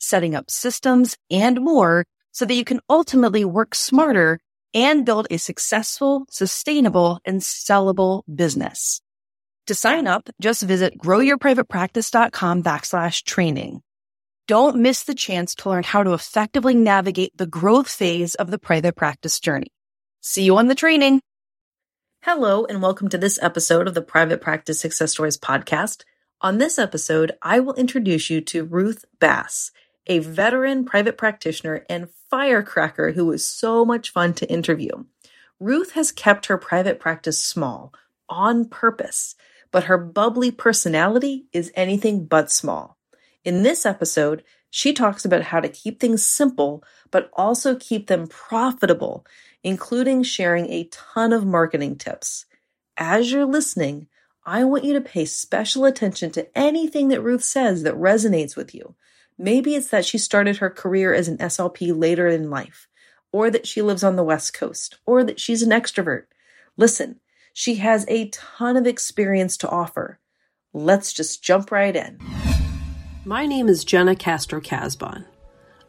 setting up systems, and more so that you can ultimately work smarter and build a successful, sustainable, and sellable business. To sign up, just visit growyourprivatepractice.com backslash training. Don't miss the chance to learn how to effectively navigate the growth phase of the private practice journey. See you on the training. Hello, and welcome to this episode of the Private Practice Success Stories podcast. On this episode, I will introduce you to Ruth Bass, a veteran private practitioner and firecracker who was so much fun to interview. Ruth has kept her private practice small on purpose, but her bubbly personality is anything but small. In this episode, she talks about how to keep things simple, but also keep them profitable, including sharing a ton of marketing tips. As you're listening, I want you to pay special attention to anything that Ruth says that resonates with you. Maybe it's that she started her career as an SLP later in life, or that she lives on the West Coast, or that she's an extrovert. Listen, she has a ton of experience to offer. Let's just jump right in. My name is Jenna Castro Casbon.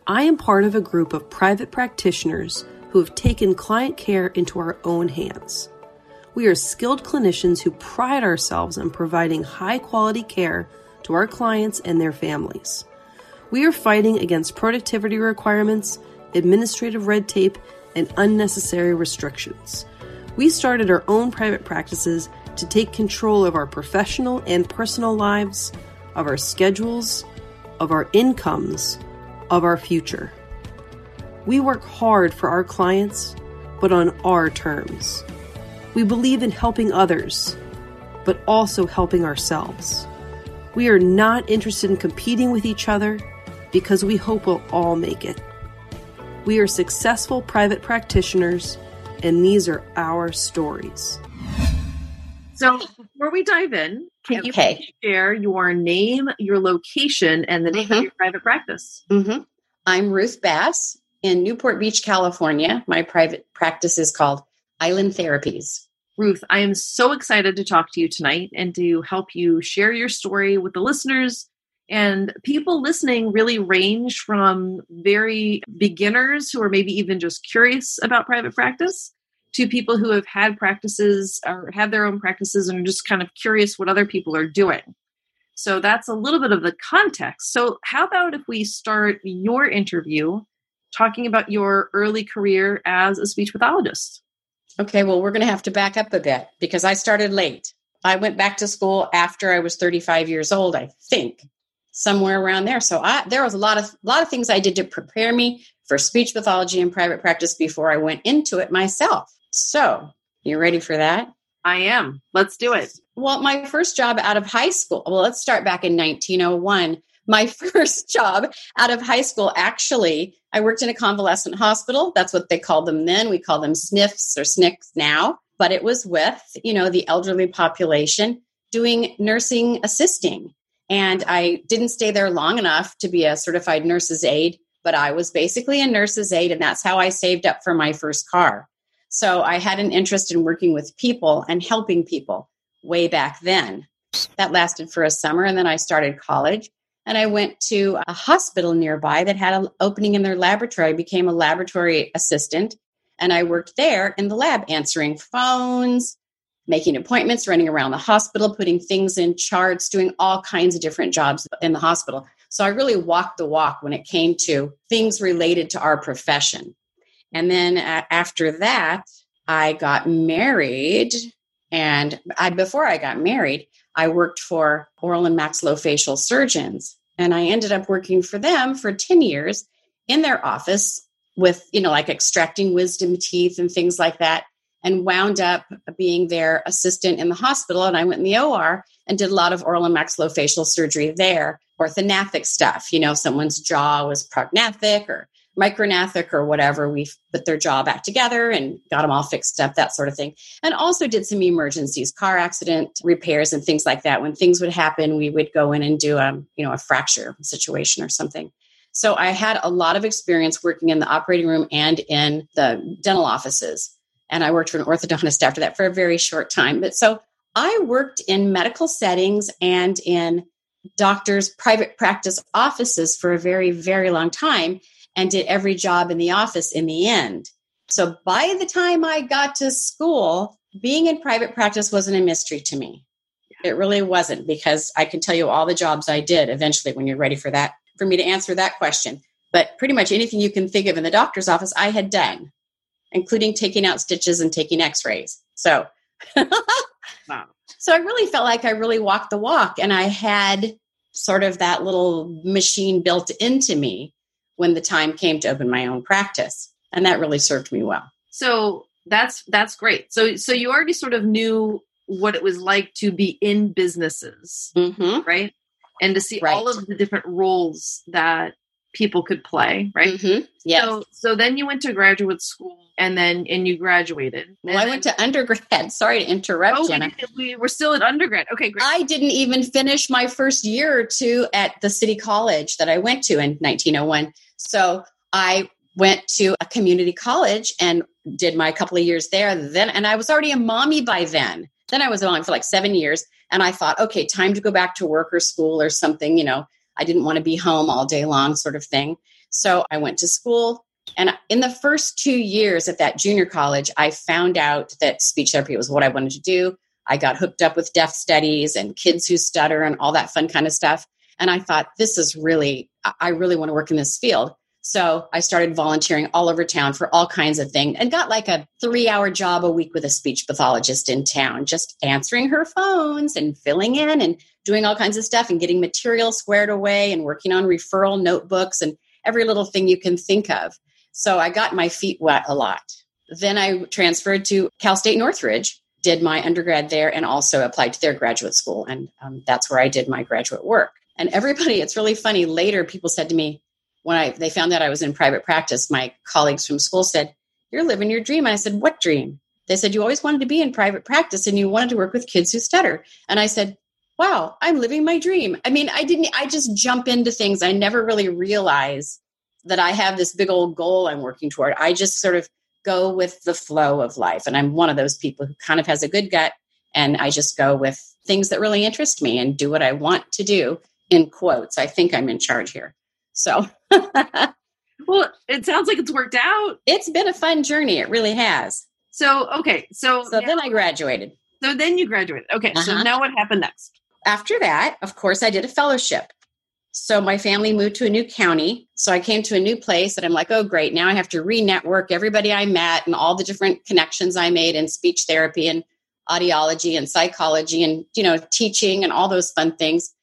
I am part of a group of private practitioners who have taken client care into our own hands. We are skilled clinicians who pride ourselves on providing high quality care to our clients and their families. We are fighting against productivity requirements, administrative red tape, and unnecessary restrictions. We started our own private practices to take control of our professional and personal lives, of our schedules, of our incomes, of our future. We work hard for our clients, but on our terms. We believe in helping others, but also helping ourselves. We are not interested in competing with each other because we hope we'll all make it. We are successful private practitioners, and these are our stories. So, before we dive in, can okay. you share your name, your location, and the name mm-hmm. of your private practice? Mm-hmm. I'm Ruth Bass in Newport Beach, California. My private practice is called Island Therapies. Ruth, I am so excited to talk to you tonight and to help you share your story with the listeners and people listening really range from very beginners who are maybe even just curious about private practice to people who have had practices or have their own practices and are just kind of curious what other people are doing. So that's a little bit of the context. So, how about if we start your interview talking about your early career as a speech pathologist? Okay, well, we're going to have to back up a bit because I started late. I went back to school after I was 35 years old, I think somewhere around there. So I, there was a lot of a lot of things I did to prepare me for speech pathology and private practice before I went into it myself. So you ready for that? I am. Let's do it. Well, my first job out of high school. Well, let's start back in 1901. My first job out of high school, actually, I worked in a convalescent hospital. That's what they called them then. We call them SNFs or SNCs now. But it was with, you know, the elderly population doing nursing assisting. And I didn't stay there long enough to be a certified nurse's aide, but I was basically a nurse's aide, and that's how I saved up for my first car. So I had an interest in working with people and helping people way back then. That lasted for a summer, and then I started college. And I went to a hospital nearby that had an opening in their laboratory. I became a laboratory assistant, and I worked there in the lab answering phones, making appointments, running around the hospital, putting things in charts, doing all kinds of different jobs in the hospital. So I really walked the walk when it came to things related to our profession. And then uh, after that, I got married. And I, before I got married, I worked for oral and maxillofacial surgeons. And I ended up working for them for 10 years in their office with, you know, like extracting wisdom teeth and things like that and wound up being their assistant in the hospital. And I went in the OR and did a lot of oral and maxillofacial surgery there, orthognathic stuff. You know, someone's jaw was prognathic or Micrognathic or whatever, we put their jaw back together and got them all fixed up, that sort of thing. And also did some emergencies, car accident repairs and things like that. When things would happen, we would go in and do a, um, you know, a fracture situation or something. So I had a lot of experience working in the operating room and in the dental offices. And I worked for an orthodontist after that for a very short time. But so I worked in medical settings and in doctors' private practice offices for a very, very long time and did every job in the office in the end. So by the time I got to school, being in private practice wasn't a mystery to me. It really wasn't because I can tell you all the jobs I did eventually when you're ready for that, for me to answer that question. But pretty much anything you can think of in the doctor's office, I had done, including taking out stitches and taking x rays. So, wow. So I really felt like I really walked the walk and I had sort of that little machine built into me when the time came to open my own practice and that really served me well so that's that's great so so you already sort of knew what it was like to be in businesses mm-hmm. right and to see right. all of the different roles that people could play right mm-hmm. yeah so so then you went to graduate school and then and you graduated. Well, I went to undergrad. Sorry to interrupt, oh, Jenna. We, were still at undergrad. Okay, great. I didn't even finish my first year or two at the city college that I went to in 1901. So I went to a community college and did my couple of years there. Then, and I was already a mommy by then. Then I was on for like seven years, and I thought, okay, time to go back to work or school or something. You know, I didn't want to be home all day long, sort of thing. So I went to school and in the first two years at that junior college, I found out that speech therapy was what I wanted to do. I got hooked up with deaf studies and kids who stutter and all that fun kind of stuff. And I thought, this is really, I really want to work in this field. So I started volunteering all over town for all kinds of things and got like a three hour job a week with a speech pathologist in town, just answering her phones and filling in and doing all kinds of stuff and getting material squared away and working on referral notebooks and every little thing you can think of. So I got my feet wet a lot. Then I transferred to Cal State Northridge, did my undergrad there, and also applied to their graduate school. And um, that's where I did my graduate work. And everybody, it's really funny. Later, people said to me, when I they found out I was in private practice, my colleagues from school said, You're living your dream. And I said, What dream? They said, You always wanted to be in private practice and you wanted to work with kids who stutter. And I said, Wow, I'm living my dream. I mean, I didn't, I just jump into things. I never really realize that I have this big old goal I'm working toward. I just sort of go with the flow of life. And I'm one of those people who kind of has a good gut and I just go with things that really interest me and do what I want to do in quotes. I think I'm in charge here. So, well, it sounds like it's worked out. It's been a fun journey. It really has. So, okay. So, so now, then I graduated. So then you graduated. Okay. Uh-huh. So now what happened next? After that, of course, I did a fellowship. So my family moved to a new county. So I came to a new place and I'm like, oh, great. Now I have to re network everybody I met and all the different connections I made in speech therapy and audiology and psychology and, you know, teaching and all those fun things.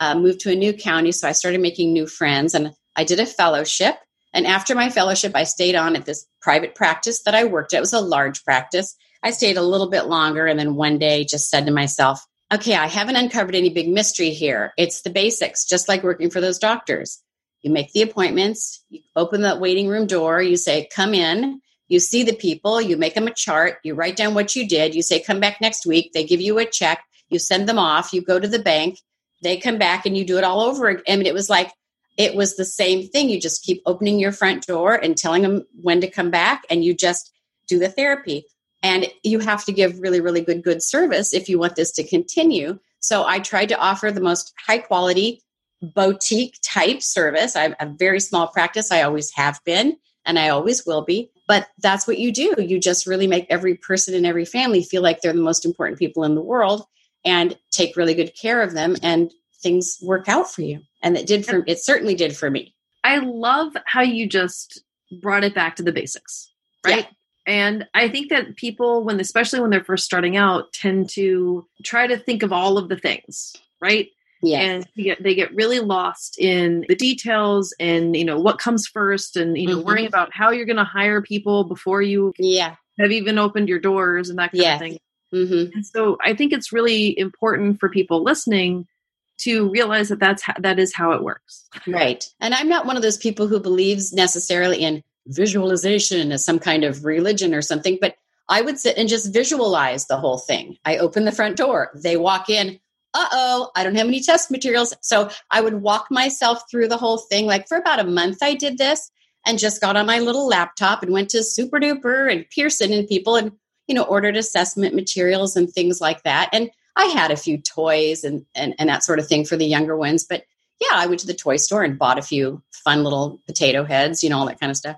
Uh, moved to a new county. So I started making new friends and I did a fellowship. And after my fellowship, I stayed on at this private practice that I worked at. It was a large practice. I stayed a little bit longer and then one day just said to myself, okay, I haven't uncovered any big mystery here. It's the basics, just like working for those doctors. You make the appointments, you open the waiting room door, you say, come in, you see the people, you make them a chart, you write down what you did, you say, come back next week, they give you a check, you send them off, you go to the bank, they come back and you do it all over again. Mean, it was like, it was the same thing. You just keep opening your front door and telling them when to come back, and you just do the therapy. And you have to give really really good good service if you want this to continue. So i tried to offer the most high quality boutique type service. I'm a very small practice. I always have been and i always will be. But that's what you do. You just really make every person in every family feel like they're the most important people in the world and take really good care of them and things work out for you and it did for it certainly did for me i love how you just brought it back to the basics right yeah. And I think that people, when especially when they're first starting out, tend to try to think of all of the things, right? Yeah. And they get, they get really lost in the details and you know what comes first, and you know mm-hmm. worrying about how you're going to hire people before you yeah have even opened your doors and that kind yeah. of thing. Mm-hmm. And so I think it's really important for people listening to realize that that's how, that is how it works. Right. And I'm not one of those people who believes necessarily in visualization as some kind of religion or something, but I would sit and just visualize the whole thing. I open the front door, they walk in. Uh oh, I don't have any test materials. So I would walk myself through the whole thing. Like for about a month, I did this and just got on my little laptop and went to Super Duper and Pearson and people and, you know, ordered assessment materials and things like that. And I had a few toys and, and, and that sort of thing for the younger ones. But yeah, I went to the toy store and bought a few fun little potato heads, you know, all that kind of stuff.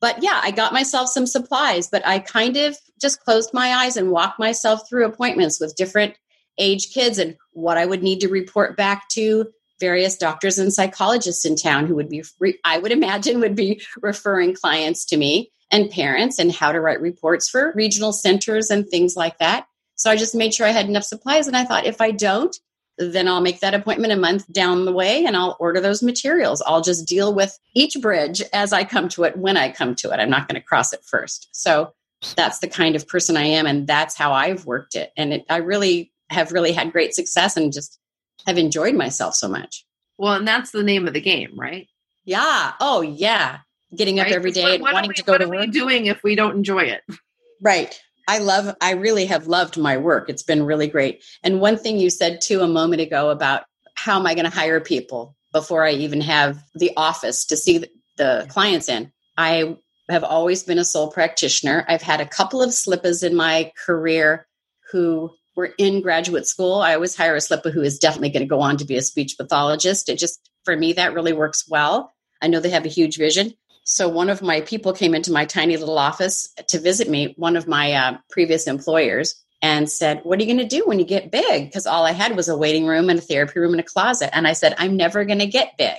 But yeah, I got myself some supplies, but I kind of just closed my eyes and walked myself through appointments with different age kids and what I would need to report back to various doctors and psychologists in town who would be, I would imagine, would be referring clients to me and parents and how to write reports for regional centers and things like that. So I just made sure I had enough supplies. And I thought, if I don't, then I'll make that appointment a month down the way and I'll order those materials. I'll just deal with each bridge as I come to it when I come to it. I'm not going to cross it first. So that's the kind of person I am. And that's how I've worked it. And it, I really have really had great success and just have enjoyed myself so much. Well, and that's the name of the game, right? Yeah. Oh, yeah. Getting up right? every day and wanting we, to go to work. What doing if we don't enjoy it? Right. I love, I really have loved my work. It's been really great. And one thing you said too a moment ago about how am I going to hire people before I even have the office to see the clients in? I have always been a sole practitioner. I've had a couple of SLPAs in my career who were in graduate school. I always hire a SLPA who is definitely going to go on to be a speech pathologist. It just, for me, that really works well. I know they have a huge vision. So one of my people came into my tiny little office to visit me, one of my uh, previous employers, and said, What are you going to do when you get big? Because all I had was a waiting room and a therapy room and a closet. And I said, I'm never going to get big.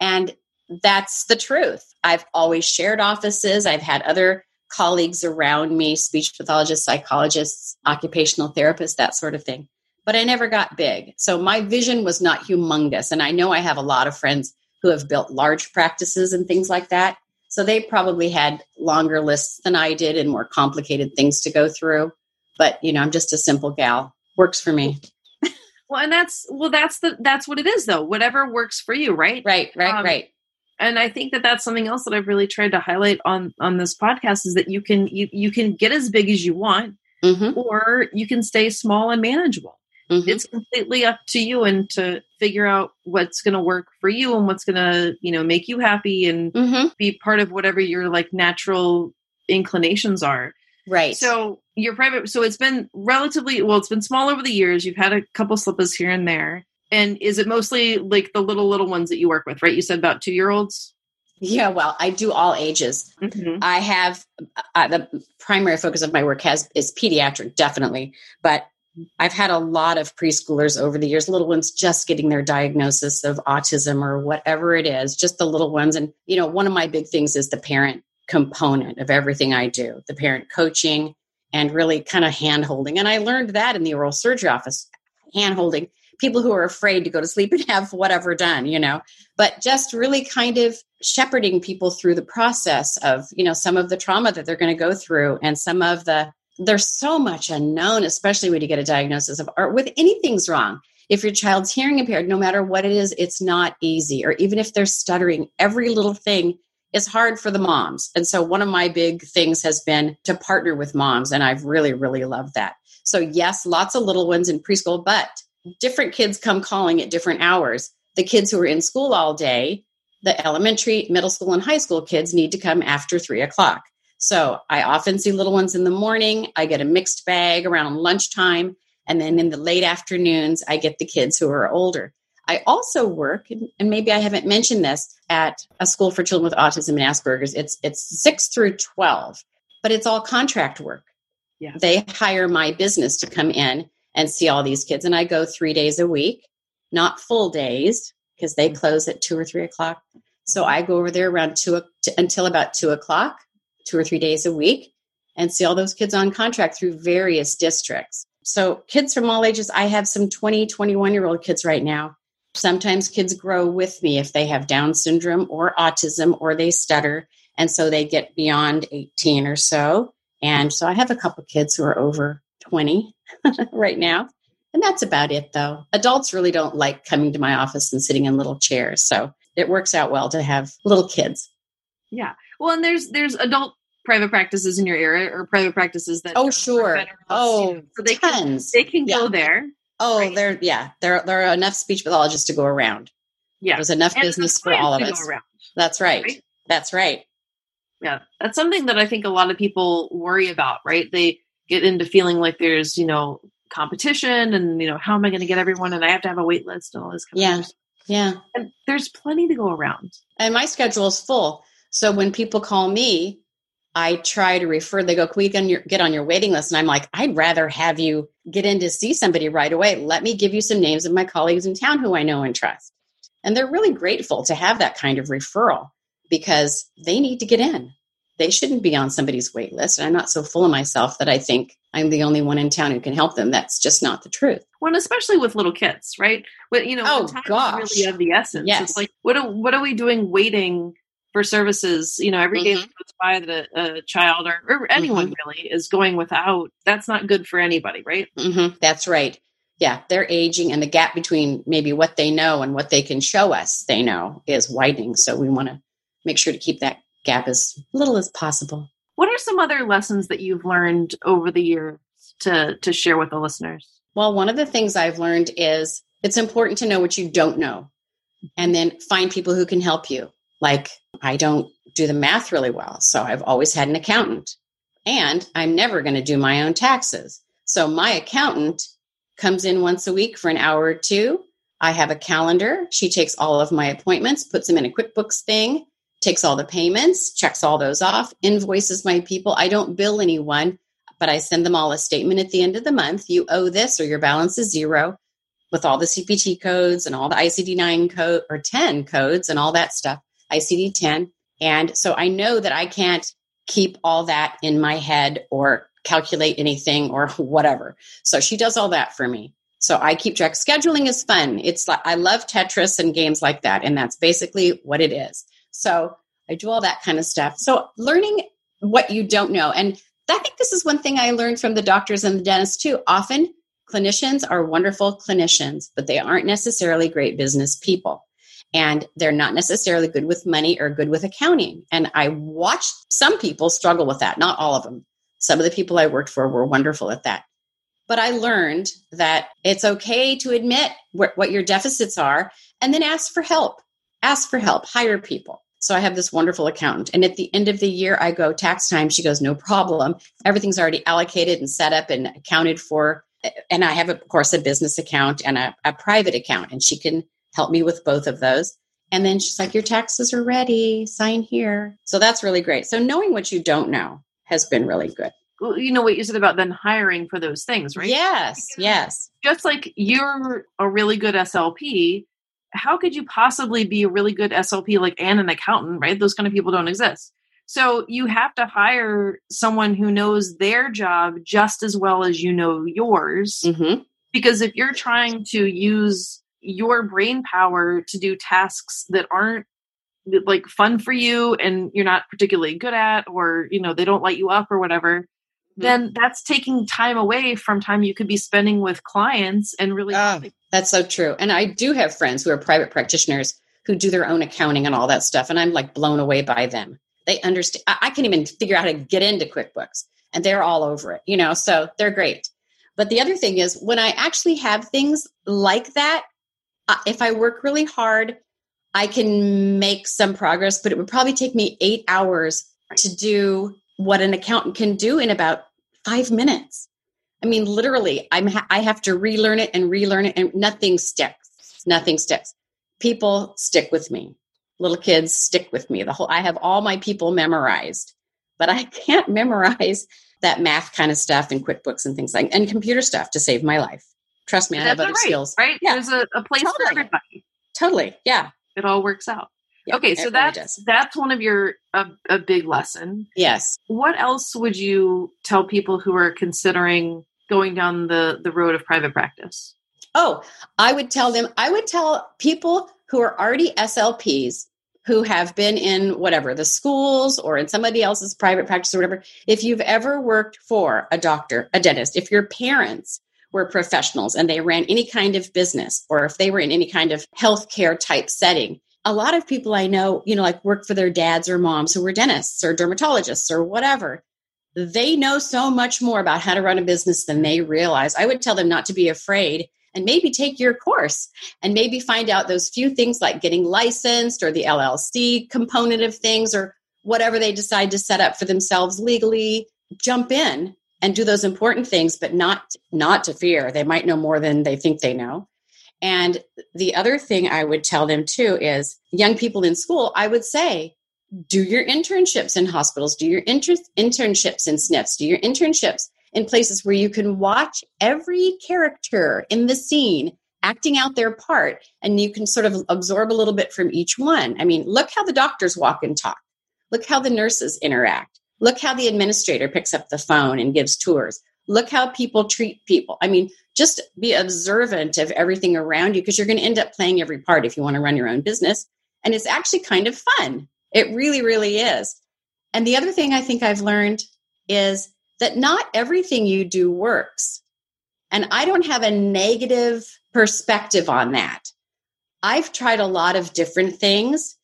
And that's the truth. I've always shared offices. I've had other colleagues around me, speech pathologists, psychologists, occupational therapists, that sort of thing. But I never got big. So my vision was not humongous. And I know I have a lot of friends who have built large practices and things like that. So they probably had longer lists than I did and more complicated things to go through. But, you know, I'm just a simple gal. Works for me. well, and that's well that's the that's what it is though. Whatever works for you, right? Right, right, um, right. And I think that that's something else that I've really tried to highlight on on this podcast is that you can you you can get as big as you want mm-hmm. or you can stay small and manageable. Mm-hmm. It's completely up to you and to figure out what's going to work for you and what's going to, you know, make you happy and mm-hmm. be part of whatever your like natural inclinations are. Right. So your private, so it's been relatively, well, it's been small over the years. You've had a couple SLPAs here and there. And is it mostly like the little, little ones that you work with, right? You said about two year olds? Yeah, well, I do all ages. Mm-hmm. I have uh, the primary focus of my work has is pediatric, definitely, but I've had a lot of preschoolers over the years, little ones just getting their diagnosis of autism or whatever it is, just the little ones. And, you know, one of my big things is the parent component of everything I do, the parent coaching and really kind of hand holding. And I learned that in the oral surgery office, hand holding people who are afraid to go to sleep and have whatever done, you know, but just really kind of shepherding people through the process of, you know, some of the trauma that they're going to go through and some of the there's so much unknown, especially when you get a diagnosis of art with anything's wrong. If your child's hearing impaired, no matter what it is, it's not easy. Or even if they're stuttering, every little thing is hard for the moms. And so one of my big things has been to partner with moms. And I've really, really loved that. So yes, lots of little ones in preschool, but different kids come calling at different hours. The kids who are in school all day, the elementary, middle school, and high school kids need to come after three o'clock. So I often see little ones in the morning. I get a mixed bag around lunchtime. And then in the late afternoons, I get the kids who are older. I also work, and maybe I haven't mentioned this, at a school for children with autism and Asperger's. It's it's six through twelve, but it's all contract work. Yeah. They hire my business to come in and see all these kids, and I go three days a week, not full days because they mm. close at two or three o'clock. So I go over there around two until about two o'clock two or three days a week and see all those kids on contract through various districts. So, kids from all ages, I have some 20, 21 year old kids right now. Sometimes kids grow with me if they have Down syndrome or autism or they stutter. And so they get beyond 18 or so. And so I have a couple kids who are over 20 right now. And that's about it, though. Adults really don't like coming to my office and sitting in little chairs. So it works out well to have little kids. Yeah. Well, and there's there's adult private practices in your area or private practices that oh sure. oh you know, so they tons. can they can yeah. go there. Oh right? there yeah. There there are enough speech pathologists to go around. Yeah. There's enough and business for all of us. that's right. right? That's right. Yeah. That's something that i think a lot of people worry about right? They get into feeling like there's you know competition and you know how am i going to get everyone and i have to have a wait list and all this kind yeah. of yeah. And there's plenty to go around. And my schedule is full so when people call me I try to refer, they go, Can we get on, your, get on your waiting list? And I'm like, I'd rather have you get in to see somebody right away. Let me give you some names of my colleagues in town who I know and trust. And they're really grateful to have that kind of referral because they need to get in. They shouldn't be on somebody's wait list. And I'm not so full of myself that I think I'm the only one in town who can help them. That's just not the truth. Well, especially with little kids, right? But you know, oh gosh, really of the essence. Yes. It's like, what are, what are we doing waiting for services you know every mm-hmm. day that goes by that a, a child or, or anyone mm-hmm. really is going without that's not good for anybody right mm-hmm. that's right yeah they're aging and the gap between maybe what they know and what they can show us they know is widening so we want to make sure to keep that gap as little as possible what are some other lessons that you've learned over the years to to share with the listeners well one of the things i've learned is it's important to know what you don't know and then find people who can help you like, I don't do the math really well. So I've always had an accountant. And I'm never going to do my own taxes. So my accountant comes in once a week for an hour or two. I have a calendar. She takes all of my appointments, puts them in a QuickBooks thing, takes all the payments, checks all those off, invoices my people. I don't bill anyone, but I send them all a statement at the end of the month. You owe this or your balance is zero with all the CPT codes and all the ICD 9 code or 10 codes and all that stuff. ICD 10. And so I know that I can't keep all that in my head or calculate anything or whatever. So she does all that for me. So I keep track. Scheduling is fun. It's like I love Tetris and games like that. And that's basically what it is. So I do all that kind of stuff. So learning what you don't know. And I think this is one thing I learned from the doctors and the dentists too. Often clinicians are wonderful clinicians, but they aren't necessarily great business people and they're not necessarily good with money or good with accounting. And I watched some people struggle with that, not all of them. Some of the people I worked for were wonderful at that. But I learned that it's okay to admit wh- what your deficits are and then ask for help. Ask for help, hire people. So I have this wonderful accountant. And at the end of the year, I go, tax time. She goes, no problem. Everything's already allocated and set up and accounted for. And I have, of course, a business account and a, a private account. And she can help me with both of those. And then she's like, Your taxes are ready, sign here. So that's really great. So knowing what you don't know has been really good. Well, you know what you said about then hiring for those things, right? Yes, yes. Just like you're a really good SLP, how could you possibly be a really good SLP like and an accountant, right? Those kind of people don't exist. So you have to hire someone who knows their job just as well as you know yours. Mm-hmm. Because if you're trying to use your brain power to do tasks that aren't like fun for you and you're not particularly good at or you know they don't light you up or whatever mm-hmm. then that's taking time away from time you could be spending with clients and really oh, that's so true. And i do have friends who are private practitioners who do their own accounting and all that stuff and i'm like blown away by them. They understand i, I can even figure out how to get into quickbooks and they're all over it you know so they're great. But the other thing is when i actually have things like that Uh, if I work really hard, I can make some progress, but it would probably take me eight hours to do what an accountant can do in about five minutes. I mean, literally, I'm ha- I have to relearn it and relearn it, and nothing sticks. Nothing sticks. People stick with me. Little kids stick with me. The whole I have all my people memorized, but I can't memorize that math kind of stuff and QuickBooks and things like and computer stuff to save my life. Trust me, I have other right, skills. Right? Yeah. There's a, a place totally. for everybody. Totally. Yeah. It all works out. Yeah, okay, so that's really that's one of your a, a big lesson. Yes. What else would you tell people who are considering going down the the road of private practice? Oh, I would tell them. I would tell people who are already SLPs who have been in whatever the schools or in somebody else's private practice or whatever. If you've ever worked for a doctor, a dentist, if your parents were professionals and they ran any kind of business or if they were in any kind of healthcare type setting, a lot of people I know, you know, like work for their dads or moms who were dentists or dermatologists or whatever. They know so much more about how to run a business than they realize. I would tell them not to be afraid and maybe take your course and maybe find out those few things like getting licensed or the LLC component of things or whatever they decide to set up for themselves legally. Jump in and do those important things, but not not to fear. They might know more than they think they know. And the other thing I would tell them too is young people in school, I would say, do your internships in hospitals, do your inter- internships in SNFs, do your internships in places where you can watch every character in the scene acting out their part and you can sort of absorb a little bit from each one. I mean, look how the doctors walk and talk. Look how the nurses interact. Look how the administrator picks up the phone and gives tours. Look how people treat people. I mean, just be observant of everything around you because you're going to end up playing every part if you want to run your own business. And it's actually kind of fun. It really, really is. And the other thing I think I've learned is that not everything you do works. And I don't have a negative perspective on that. I've tried a lot of different things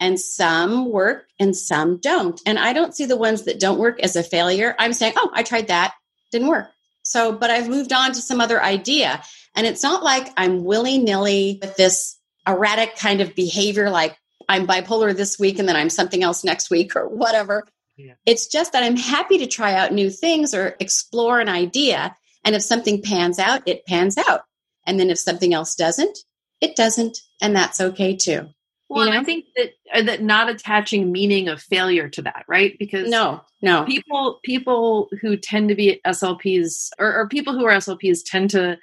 and some work and some don't. And I don't see the ones that don't work as a failure. I'm saying, oh, I tried that, didn't work. So, but I've moved on to some other idea. And it's not like I'm willy nilly with this erratic kind of behavior, like I'm bipolar this week and then I'm something else next week or whatever. Yeah. It's just that I'm happy to try out new things or explore an idea. And if something pans out, it pans out. And then if something else doesn't, it doesn't. And that's okay too. Well, you know? I think that uh, that not attaching meaning of failure to that, right? Because no, no people people who tend to be SLPs or, or people who are SLPs tend to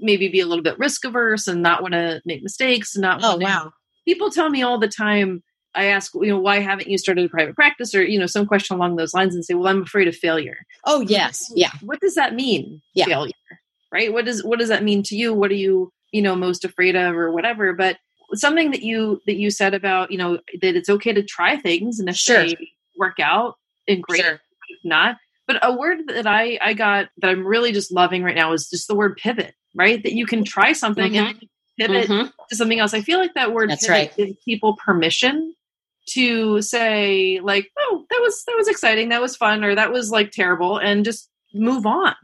maybe be a little bit risk averse and not want to make mistakes. Not oh wow, people tell me all the time. I ask, you know, why haven't you started a private practice or, you know, some question along those lines and say, well, I'm afraid of failure. Oh, yes. Yeah. What does that mean? Yeah. Failure, right? What does, what does that mean to you? What are you, you know, most afraid of or whatever? But something that you that you said about you know that it's okay to try things and if sure. they work out and great sure. not but a word that i i got that i'm really just loving right now is just the word pivot right that you can try something mm-hmm. and pivot mm-hmm. to something else i feel like that word That's right. gives people permission to say like oh that was that was exciting that was fun or that was like terrible and just move on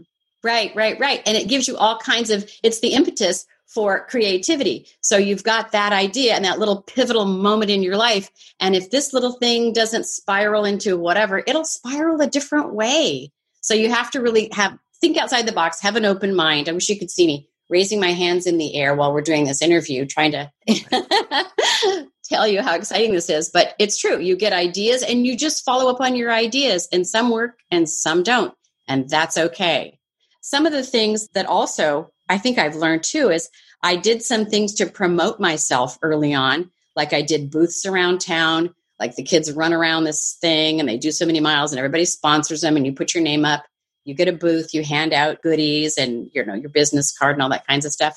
right right right and it gives you all kinds of it's the impetus for creativity. So you've got that idea and that little pivotal moment in your life. And if this little thing doesn't spiral into whatever, it'll spiral a different way. So you have to really have think outside the box, have an open mind. I wish you could see me raising my hands in the air while we're doing this interview, trying to tell you how exciting this is. But it's true. You get ideas and you just follow up on your ideas, and some work and some don't. And that's okay. Some of the things that also I think I've learned too is I did some things to promote myself early on. Like I did booths around town, like the kids run around this thing and they do so many miles and everybody sponsors them and you put your name up, you get a booth, you hand out goodies and you know your business card and all that kinds of stuff.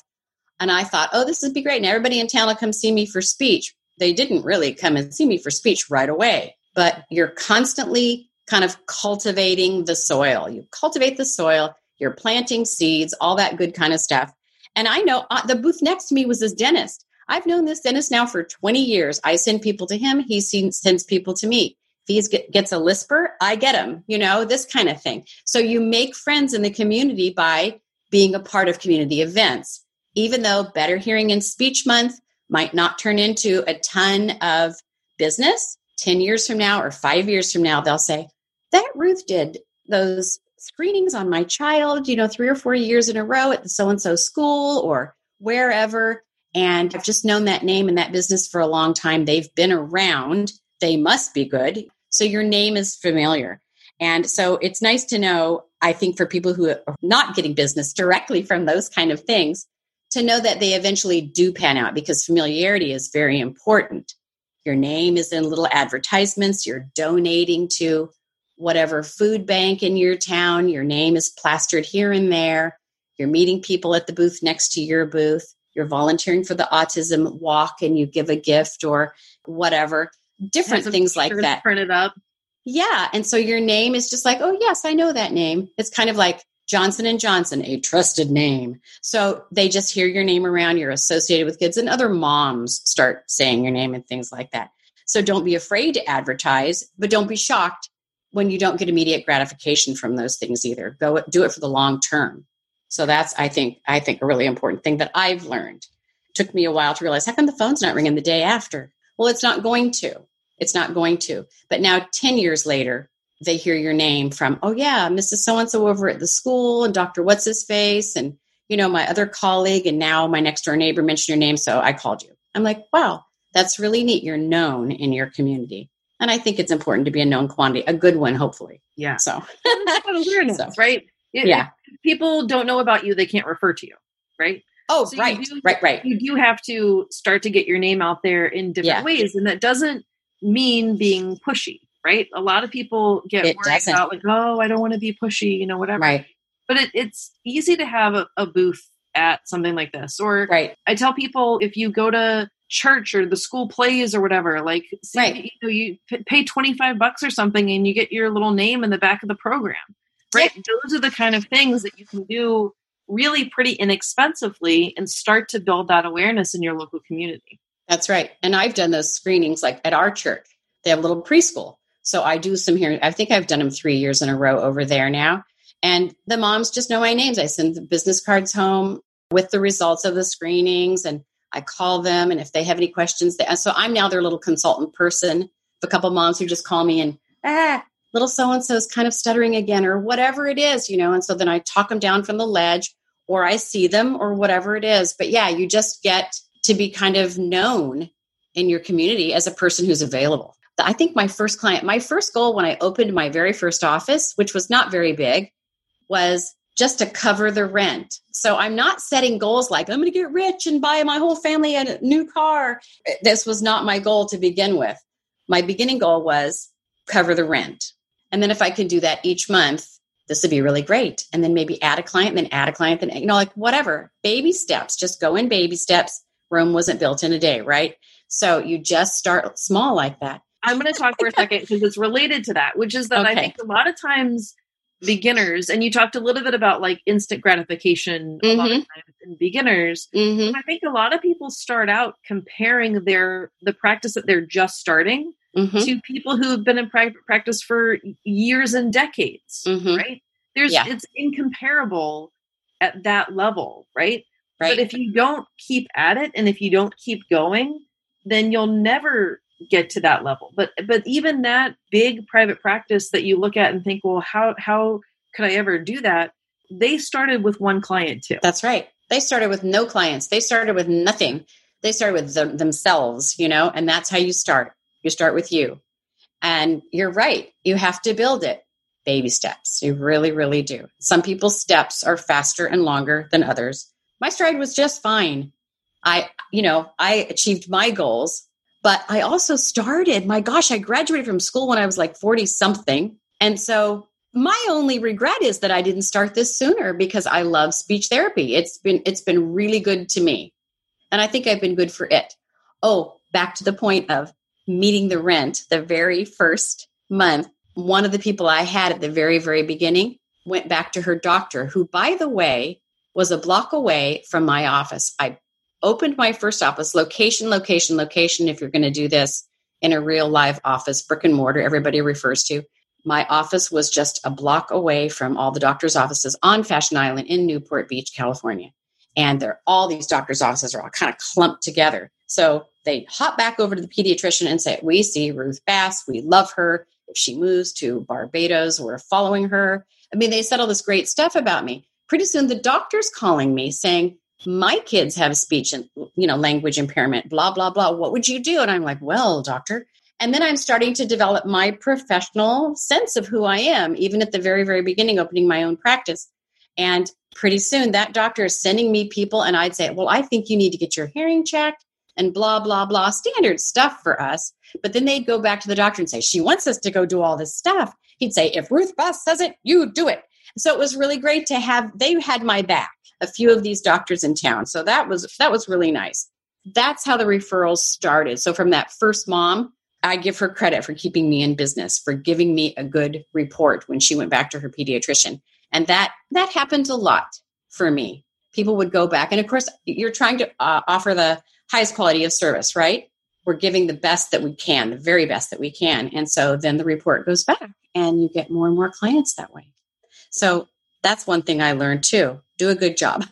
And I thought, oh, this would be great. And everybody in town will come see me for speech. They didn't really come and see me for speech right away, but you're constantly kind of cultivating the soil. You cultivate the soil, you're planting seeds, all that good kind of stuff. And I know uh, the booth next to me was this dentist. I've known this dentist now for 20 years. I send people to him, he sends people to me. If he gets a lisper, I get him, you know, this kind of thing. So you make friends in the community by being a part of community events. Even though Better Hearing and Speech Month might not turn into a ton of business, 10 years from now or five years from now, they'll say, That Ruth did those screenings on my child, you know, three or four years in a row at the so and so school or wherever. And I've just known that name and that business for a long time. They've been around. They must be good. So your name is familiar. And so it's nice to know, I think, for people who are not getting business directly from those kind of things, to know that they eventually do pan out because familiarity is very important. Your name is in little advertisements, you're donating to whatever food bank in your town. Your name is plastered here and there. You're meeting people at the booth next to your booth. You're volunteering for the autism walk and you give a gift or whatever. Different things like that. Printed up. Yeah. And so your name is just like, oh, yes, I know that name. It's kind of like Johnson and Johnson, a trusted name. So they just hear your name around, you're associated with kids, and other moms start saying your name and things like that. So don't be afraid to advertise, but don't be shocked when you don't get immediate gratification from those things either. Go do it for the long term. So that's I think I think a really important thing that I've learned. Took me a while to realize how come the phone's not ringing the day after? Well, it's not going to. It's not going to. But now 10 years later, they hear your name from, oh yeah, Mrs. So and so over at the school and Dr. What's his face and you know, my other colleague and now my next door neighbor mentioned your name, so I called you. I'm like, wow, that's really neat. You're known in your community. And I think it's important to be a known quantity, a good one, hopefully. Yeah. So awareness, so, right? It, yeah. people don't know about you, they can't refer to you, right? Oh, so right, do, right, right. You do have to start to get your name out there in different yeah. ways. And that doesn't mean being pushy right? A lot of people get it worried doesn't. about like, oh, I don't want to be pushy, you know, whatever. Right. But it, it's easy to have a, a, booth at something like this. Or right. I tell people if you go to church or the school plays or whatever, like see, right. you know, you pay 25 bucks or something and you get your little name in the back of the program. Right. Yeah. Those are the kind of things that you can do really pretty inexpensively and start to build that awareness in your local community. That's right. And I've done those screenings like at our church. They have a little preschool. So I do some here. I think I've done them three years in a row over there now. And the moms just know my names. I send the business cards home with the results of the screenings and I call them. And if they have any questions, they, so I'm now their little consultant person. A couple moms who just call me and, ah, little so and so is kind of stuttering again or whatever it is, you know. And so then I talk them down from the ledge or I see them or whatever it is. But yeah, you just get to be kind of known in your community as a person who's available. I think my first client, my first goal when I opened my very first office, which was not very big, was just to cover the rent. So I'm not setting goals like I'm going to get rich and buy my whole family a new car. This was not my goal to begin with. My beginning goal was cover the rent. And then if I can do that each month, this would be really great. And then maybe add a client, then add a client, then, you know, like whatever, baby steps, just go in baby steps. Rome wasn't built in a day, right? So you just start small like that. I'm going to talk for a second because it's related to that, which is that okay. I think a lot of times beginners, and you talked a little bit about like instant gratification mm-hmm. a lot of mm-hmm. times in beginners. Mm-hmm. I think a lot of people start out comparing their the practice that they're just starting mm-hmm. to people who have been in private practice for years and decades, mm-hmm. right? There's yeah. it's incomparable at that level, right? Right. But if you don't keep at it and if you don't keep going, then you'll never get to that level. But but even that big private practice that you look at and think, well, how how could I ever do that? They started with one client too. That's right. They started with no clients. They started with nothing. They started with them, themselves, you know, and that's how you start. You start with you. And you're right. You have to build it baby steps. You really, really do. Some people's steps are faster and longer than others. My stride was just fine. I, you know, I achieved my goals but I also started, my gosh, I graduated from school when I was like 40 something. And so my only regret is that I didn't start this sooner because I love speech therapy. It's been it's been really good to me. And I think I've been good for it. Oh, back to the point of meeting the rent, the very first month, one of the people I had at the very very beginning went back to her doctor who by the way was a block away from my office. I opened my first office, location, location, location. If you're going to do this in a real live office, brick and mortar, everybody refers to. My office was just a block away from all the doctors' offices on Fashion Island in Newport Beach, California. And there, all these doctors' offices are all kind of clumped together. So they hop back over to the pediatrician and say, We see Ruth Bass. We love her. If she moves to Barbados, we're following her. I mean, they said all this great stuff about me. Pretty soon, the doctor's calling me saying, my kids have speech and you know language impairment blah blah blah what would you do? And i'm like well doctor. And then i'm starting to develop my professional sense of who i am even at the very very beginning opening my own practice. And pretty soon that doctor is sending me people and i'd say well i think you need to get your hearing checked and blah blah blah standard stuff for us. But then they'd go back to the doctor and say she wants us to go do all this stuff. He'd say if ruth Bass says it you do it so it was really great to have they had my back a few of these doctors in town. So that was that was really nice. That's how the referrals started. So from that first mom, I give her credit for keeping me in business, for giving me a good report when she went back to her pediatrician. And that that happens a lot for me. People would go back, and of course, you're trying to uh, offer the highest quality of service, right? We're giving the best that we can, the very best that we can, and so then the report goes back, and you get more and more clients that way. So that's one thing I learned too. Do a good job.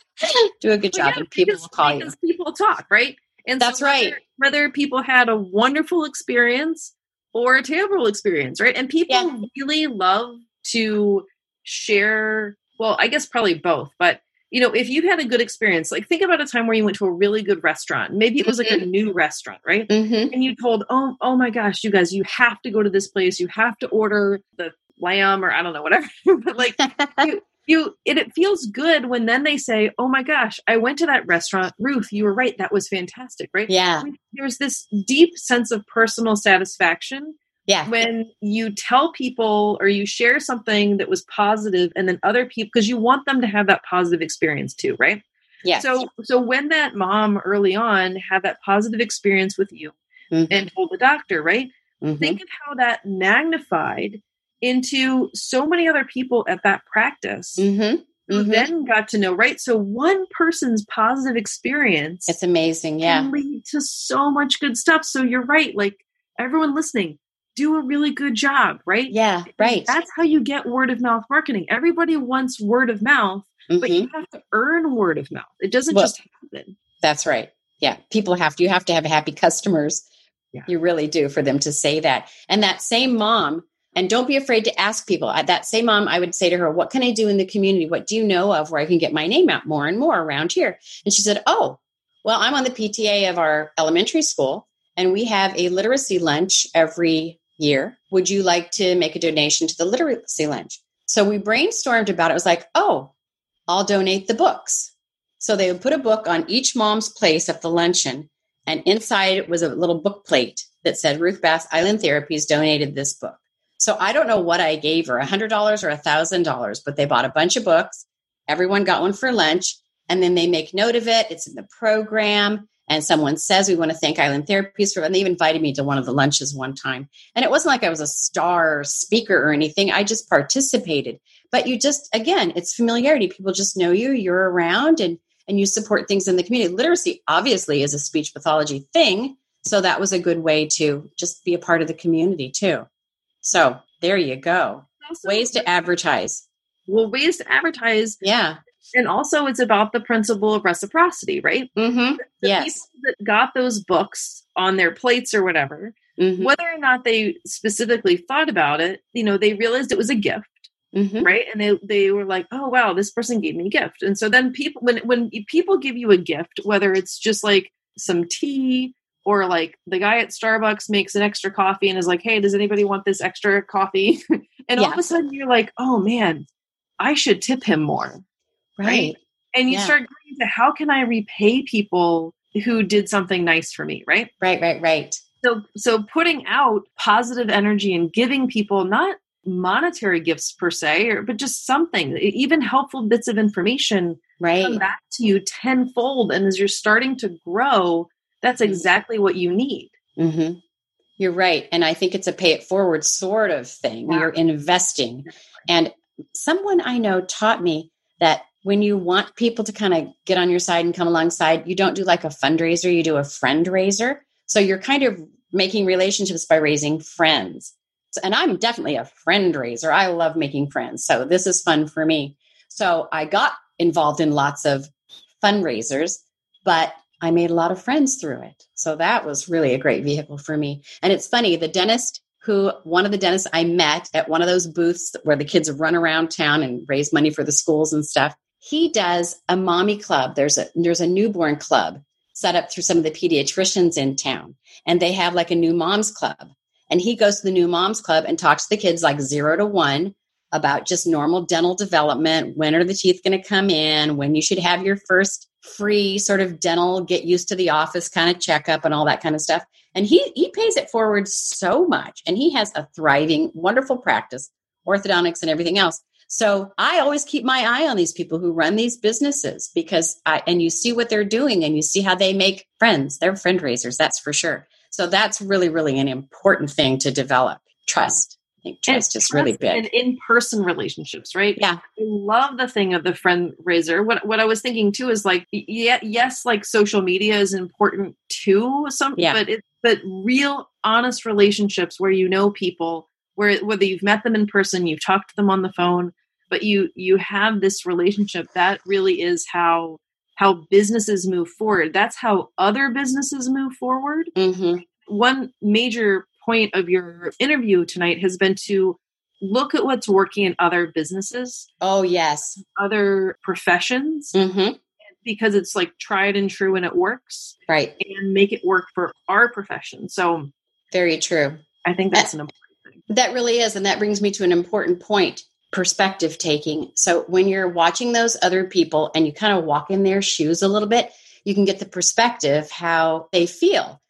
Do a good job, yeah, and people will call you. People talk, right? And that's so whether, right. Whether people had a wonderful experience or a terrible experience, right? And people yeah. really love to share. Well, I guess probably both, but you know, if you had a good experience, like think about a time where you went to a really good restaurant. Maybe it was like mm-hmm. a new restaurant, right? Mm-hmm. And you told, oh, oh my gosh, you guys, you have to go to this place. You have to order the lamb or I don't know, whatever. but like you, you it, it feels good when then they say oh my gosh i went to that restaurant. Ruth you were right that was fantastic right? Yeah. There's this deep sense of personal satisfaction yeah. when you tell people or you share something that was positive and then other people because you want them to have that positive experience too right? Yeah so so when that mom early on had that positive experience with you mm-hmm. and told the doctor right? Mm-hmm. think of how that magnified into so many other people at that practice mm-hmm. who mm-hmm. then got to know, right? So one person's positive experience it's amazing, yeah. Can lead to so much good stuff. So you're right, like everyone listening, do a really good job, right? Yeah, right. That's how you get word of mouth marketing. Everybody wants word of mouth, mm-hmm. but you have to earn word of mouth. It doesn't well, just happen. That's right. Yeah, people have to. You have to have happy customers. Yeah. You really do for them to say that. And that same mom and don't be afraid to ask people. At that same mom, I would say to her, What can I do in the community? What do you know of where I can get my name out more and more around here? And she said, Oh, well, I'm on the PTA of our elementary school, and we have a literacy lunch every year. Would you like to make a donation to the literacy lunch? So we brainstormed about it. It was like, Oh, I'll donate the books. So they would put a book on each mom's place at the luncheon, and inside was a little book plate that said Ruth Bass Island Therapies donated this book. So I don't know what I gave her, a $100 or a $1,000, but they bought a bunch of books. Everyone got one for lunch and then they make note of it. It's in the program. And someone says, we want to thank Island Therapies for, and they invited me to one of the lunches one time. And it wasn't like I was a star speaker or anything. I just participated. But you just, again, it's familiarity. People just know you, you're around and, and you support things in the community. Literacy obviously is a speech pathology thing. So that was a good way to just be a part of the community too. So there you go. ways to advertise. Well, ways to advertise. Yeah. And also, it's about the principle of reciprocity, right? Mm-hmm. The yes. that got those books on their plates or whatever, mm-hmm. whether or not they specifically thought about it, you know, they realized it was a gift. Mm-hmm. Right. And they, they were like, oh, wow, this person gave me a gift. And so then people, when, when people give you a gift, whether it's just like some tea or like the guy at Starbucks makes an extra coffee and is like, "Hey, does anybody want this extra coffee?" and yeah. all of a sudden you're like, "Oh man, I should tip him more." Right. right? And you yeah. start going to how can I repay people who did something nice for me, right? Right, right, right. So so putting out positive energy and giving people not monetary gifts per se or but just something even helpful bits of information right come back to you tenfold and as you're starting to grow that's mm-hmm. exactly what you need. Mm-hmm. You're right. And I think it's a pay it forward sort of thing. Yeah. You're investing. And someone I know taught me that when you want people to kind of get on your side and come alongside, you don't do like a fundraiser, you do a friend raiser. So you're kind of making relationships by raising friends. And I'm definitely a friend raiser. I love making friends. So this is fun for me. So I got involved in lots of fundraisers, but I made a lot of friends through it. So that was really a great vehicle for me. And it's funny, the dentist who, one of the dentists I met at one of those booths where the kids run around town and raise money for the schools and stuff, he does a mommy club. There's a there's a newborn club set up through some of the pediatricians in town. And they have like a new moms club. And he goes to the new moms club and talks to the kids like zero to one about just normal dental development. When are the teeth going to come in? When you should have your first free sort of dental get used to the office kind of checkup and all that kind of stuff. And he he pays it forward so much. And he has a thriving wonderful practice orthodontics and everything else. So i always keep my eye on these people who run these businesses because i and you see what they're doing and you see how they make friends. They're friend raisers that's for sure. So that's really really an important thing to develop trust think trust and is really big. And in-person relationships, right? Yeah. I love the thing of the friend raiser. What what I was thinking too is like, yeah, yes, like social media is important too. Some, yeah. but it, but real honest relationships where you know people, where whether you've met them in person, you've talked to them on the phone, but you you have this relationship. That really is how how businesses move forward. That's how other businesses move forward. Mm-hmm. One major point of your interview tonight has been to look at what's working in other businesses. Oh, yes. Other professions. Mm-hmm. Because it's like tried and true and it works. Right. And make it work for our profession. So, very true. I think that's that, an important thing. That really is. And that brings me to an important point perspective taking. So, when you're watching those other people and you kind of walk in their shoes a little bit, you can get the perspective how they feel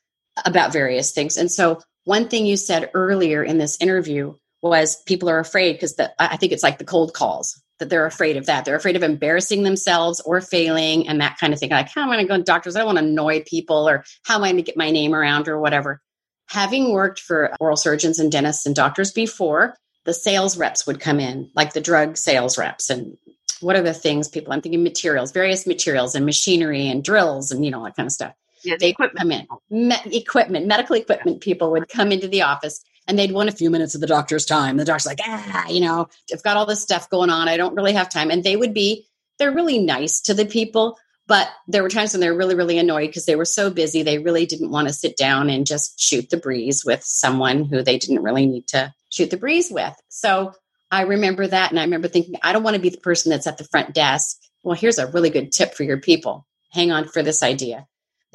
about various things. And so, one thing you said earlier in this interview was people are afraid because I think it's like the cold calls that they're afraid of that. They're afraid of embarrassing themselves or failing and that kind of thing. Like, how am I going to go to doctors? I don't want to annoy people or how am I going to get my name around or whatever. Having worked for oral surgeons and dentists and doctors before, the sales reps would come in, like the drug sales reps and what are the things people I'm thinking materials, various materials and machinery and drills and you know, that kind of stuff yeah, the equipment. come in. Me- equipment, medical equipment people would come into the office and they'd want a few minutes of the doctor's time. The doctor's like, ah, you know, I've got all this stuff going on. I don't really have time. And they would be, they're really nice to the people, but there were times when they were really, really annoyed because they were so busy. They really didn't want to sit down and just shoot the breeze with someone who they didn't really need to shoot the breeze with. So I remember that. And I remember thinking, I don't want to be the person that's at the front desk. Well, here's a really good tip for your people. Hang on for this idea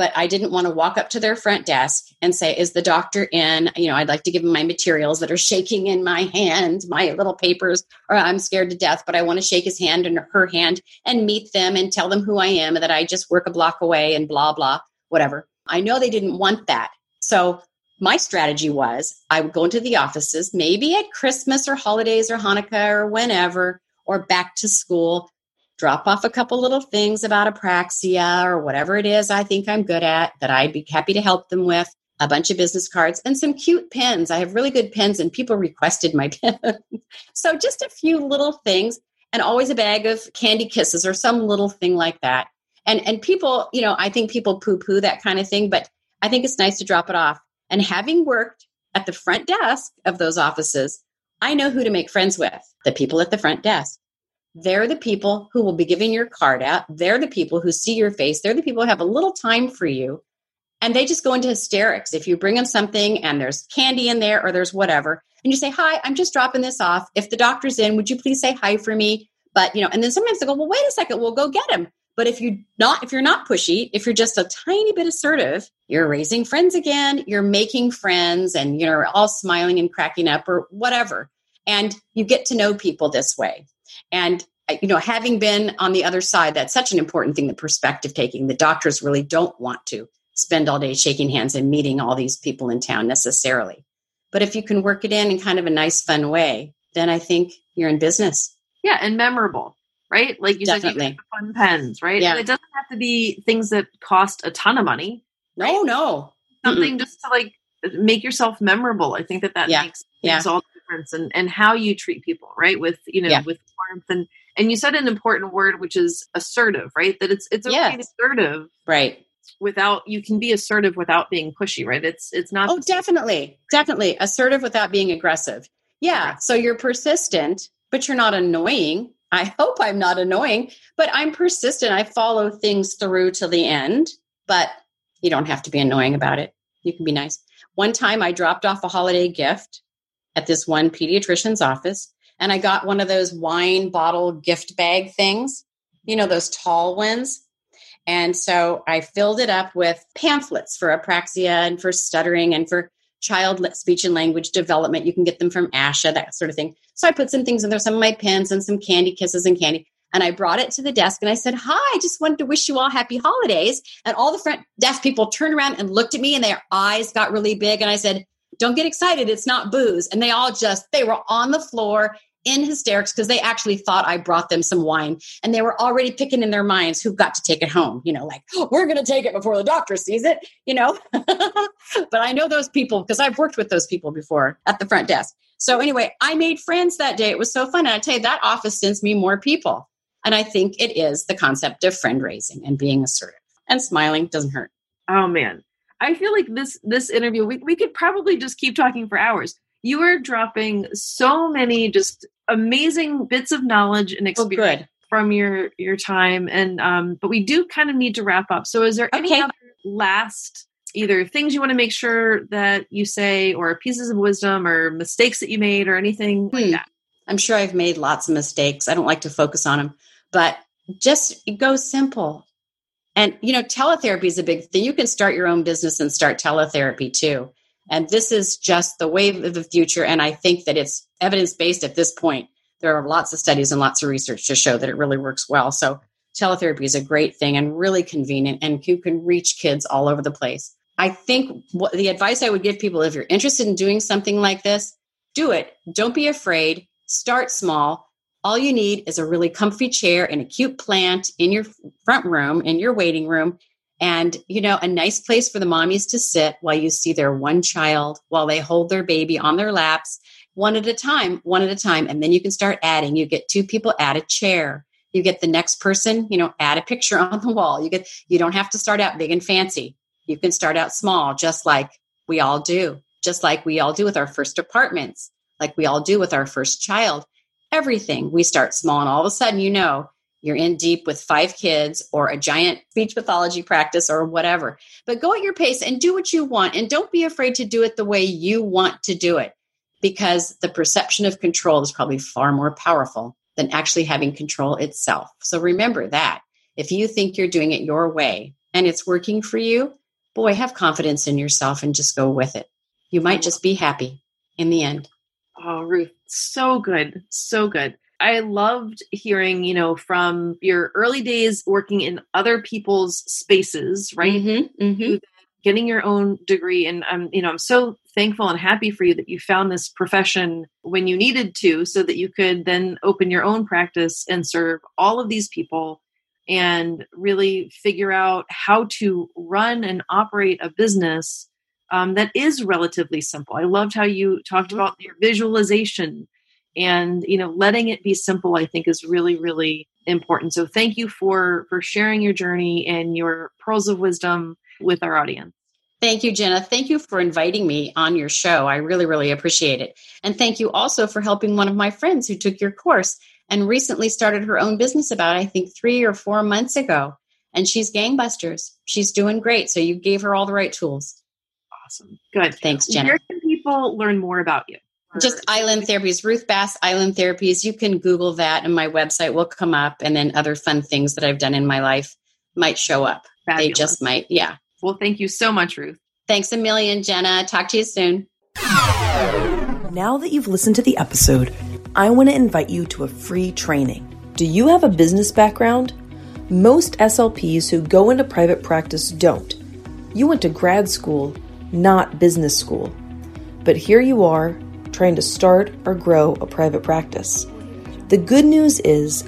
but I didn't want to walk up to their front desk and say, Is the doctor in? You know, I'd like to give them my materials that are shaking in my hand, my little papers, or I'm scared to death, but I want to shake his hand and her hand and meet them and tell them who I am and that I just work a block away and blah, blah, whatever. I know they didn't want that. So my strategy was I would go into the offices, maybe at Christmas or holidays or Hanukkah or whenever, or back to school, drop off a couple little things about apraxia or whatever it is I think I'm good at that I'd be happy to help them with, a bunch of business cards, and some cute pens. I have really good pens, and people requested my pens. so just a few little things, and always a bag of candy kisses or some little thing like that. And and people, you know, I think people poo poo that kind of thing, but I think it's nice to drop it off. And having worked at the front desk of those offices, I know who to make friends with the people at the front desk. They're the people who will be giving your card out. They're the people who see your face. They're the people who have a little time for you. And they just go into hysterics. If you bring them something and there's candy in there or there's whatever, and you say, Hi, I'm just dropping this off. If the doctor's in, would you please say hi for me? But, you know, and then sometimes they go, Well, wait a second, we'll go get him. But if you're not if you're not pushy, if you're just a tiny bit assertive, you're raising friends again, you're making friends and you're all smiling and cracking up or whatever. And you get to know people this way. And uh, you know, having been on the other side, that's such an important thing the perspective taking. The doctors really don't want to spend all day shaking hands and meeting all these people in town necessarily. But if you can work it in in kind of a nice, fun way, then I think you're in business. Yeah, and memorable, right? Like you Definitely. said, you fun pens, right? Yeah. And it doesn't have to be things that cost a ton of money. Right? No, no. Something Mm-mm. just to like make yourself memorable. I think that that yeah. makes, yeah. all difference and, and how you treat people, right? With, you know, yeah. with warmth and and you said an important word, which is assertive, right? That it's it's okay assertive, right? Without you can be assertive without being pushy, right? It's it's not. Oh, definitely, definitely assertive without being aggressive. Yeah. So you're persistent, but you're not annoying. I hope I'm not annoying, but I'm persistent. I follow things through to the end, but you don't have to be annoying about it. You can be nice. One time I dropped off a holiday gift at this one pediatrician's office and I got one of those wine bottle gift bag things, you know, those tall ones. And so I filled it up with pamphlets for apraxia and for stuttering and for child speech and language development. You can get them from ASHA, that sort of thing. So I put some things in there, some of my pens and some candy kisses and candy. And I brought it to the desk and I said, Hi, I just wanted to wish you all happy holidays. And all the front desk people turned around and looked at me and their eyes got really big. And I said, don't get excited. It's not booze. And they all just, they were on the floor in hysterics because they actually thought I brought them some wine and they were already picking in their minds who got to take it home. You know, like, oh, we're going to take it before the doctor sees it, you know. but I know those people because I've worked with those people before at the front desk. So, anyway, I made friends that day. It was so fun. And I tell you, that office sends me more people. And I think it is the concept of friend raising and being assertive and smiling doesn't hurt. Oh, man. I feel like this this interview we, we could probably just keep talking for hours. You are dropping so many just amazing bits of knowledge and oh, experience oh, from your your time and um but we do kind of need to wrap up. So is there okay. any other last either things you want to make sure that you say or pieces of wisdom or mistakes that you made or anything hmm. like that? I'm sure i've made lots of mistakes. I don't like to focus on them but just go simple and you know teletherapy is a big thing you can start your own business and start teletherapy too and this is just the wave of the future. And I think that it's evidence based at this point. There are lots of studies and lots of research to show that it really works well. So teletherapy is a great thing and really convenient, and you can reach kids all over the place. I think what the advice I would give people if you're interested in doing something like this, do it. Don't be afraid. Start small. All you need is a really comfy chair and a cute plant in your front room, in your waiting room, and you know a nice place for the mommies to sit while you see their one child while they hold their baby on their laps one at a time one at a time and then you can start adding. You get two people add a chair. You get the next person you know add a picture on the wall. You get you don't have to start out big and fancy. You can start out small just like we all do just like we all do with our first apartments like we all do with our first child everything we start small and all of a sudden you know you're in deep with five kids or a giant speech pathology practice or whatever. But go at your pace and do what you want. And don't be afraid to do it the way you want to do it because the perception of control is probably far more powerful than actually having control itself. So remember that. If you think you're doing it your way and it's working for you, boy, have confidence in yourself and just go with it. You might just be happy in the end. Oh, Ruth, so good. So good. I loved hearing, you know, from your early days working in other people's spaces, right? Mm-hmm, mm-hmm. Getting your own degree. And I'm, you know, I'm so thankful and happy for you that you found this profession when you needed to so that you could then open your own practice and serve all of these people and really figure out how to run and operate a business um, that is relatively simple. I loved how you talked mm-hmm. about your visualization and you know letting it be simple i think is really really important so thank you for for sharing your journey and your pearls of wisdom with our audience Thank you, Jenna. Thank you for inviting me on your show. I really, really appreciate it. And thank you also for helping one of my friends who took your course and recently started her own business about, I think, three or four months ago. And she's gangbusters. She's doing great. So you gave her all the right tools. Awesome. Good. Thanks, Jenna. Where can people learn more about you? just Island Therapies, Ruth Bass Island Therapies. You can Google that and my website will come up. And then other fun things that I've done in my life might show up. Fabulous. They just might. Yeah. Well, thank you so much, Ruth. Thanks a million, Jenna. Talk to you soon. Now that you've listened to the episode, I want to invite you to a free training. Do you have a business background? Most SLPs who go into private practice don't. You went to grad school, not business school. But here you are trying to start or grow a private practice. The good news is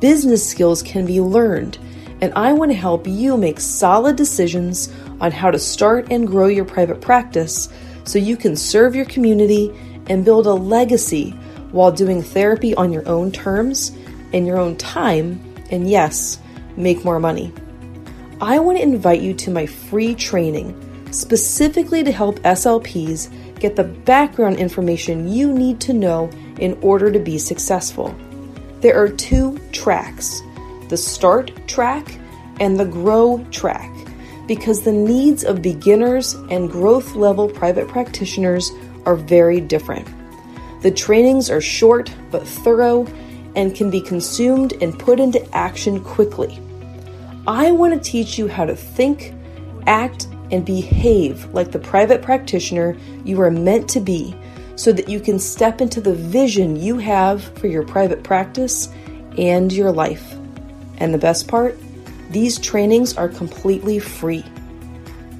business skills can be learned, and I want to help you make solid decisions on how to start and grow your private practice so you can serve your community and build a legacy while doing therapy on your own terms and your own time, and yes, make more money. I want to invite you to my free training specifically to help SLPs get the background information you need to know in order to be successful. There are two tracks the start track and the grow track because the needs of beginners and growth level private practitioners are very different. The trainings are short but thorough and can be consumed and put into action quickly. I want to teach you how to think, act, and behave like the private practitioner you are meant to be so that you can step into the vision you have for your private practice and your life. And the best part? These trainings are completely free.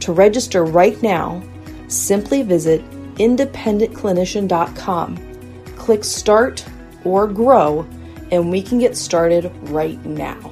To register right now, simply visit independentclinician.com. Click Start or Grow, and we can get started right now.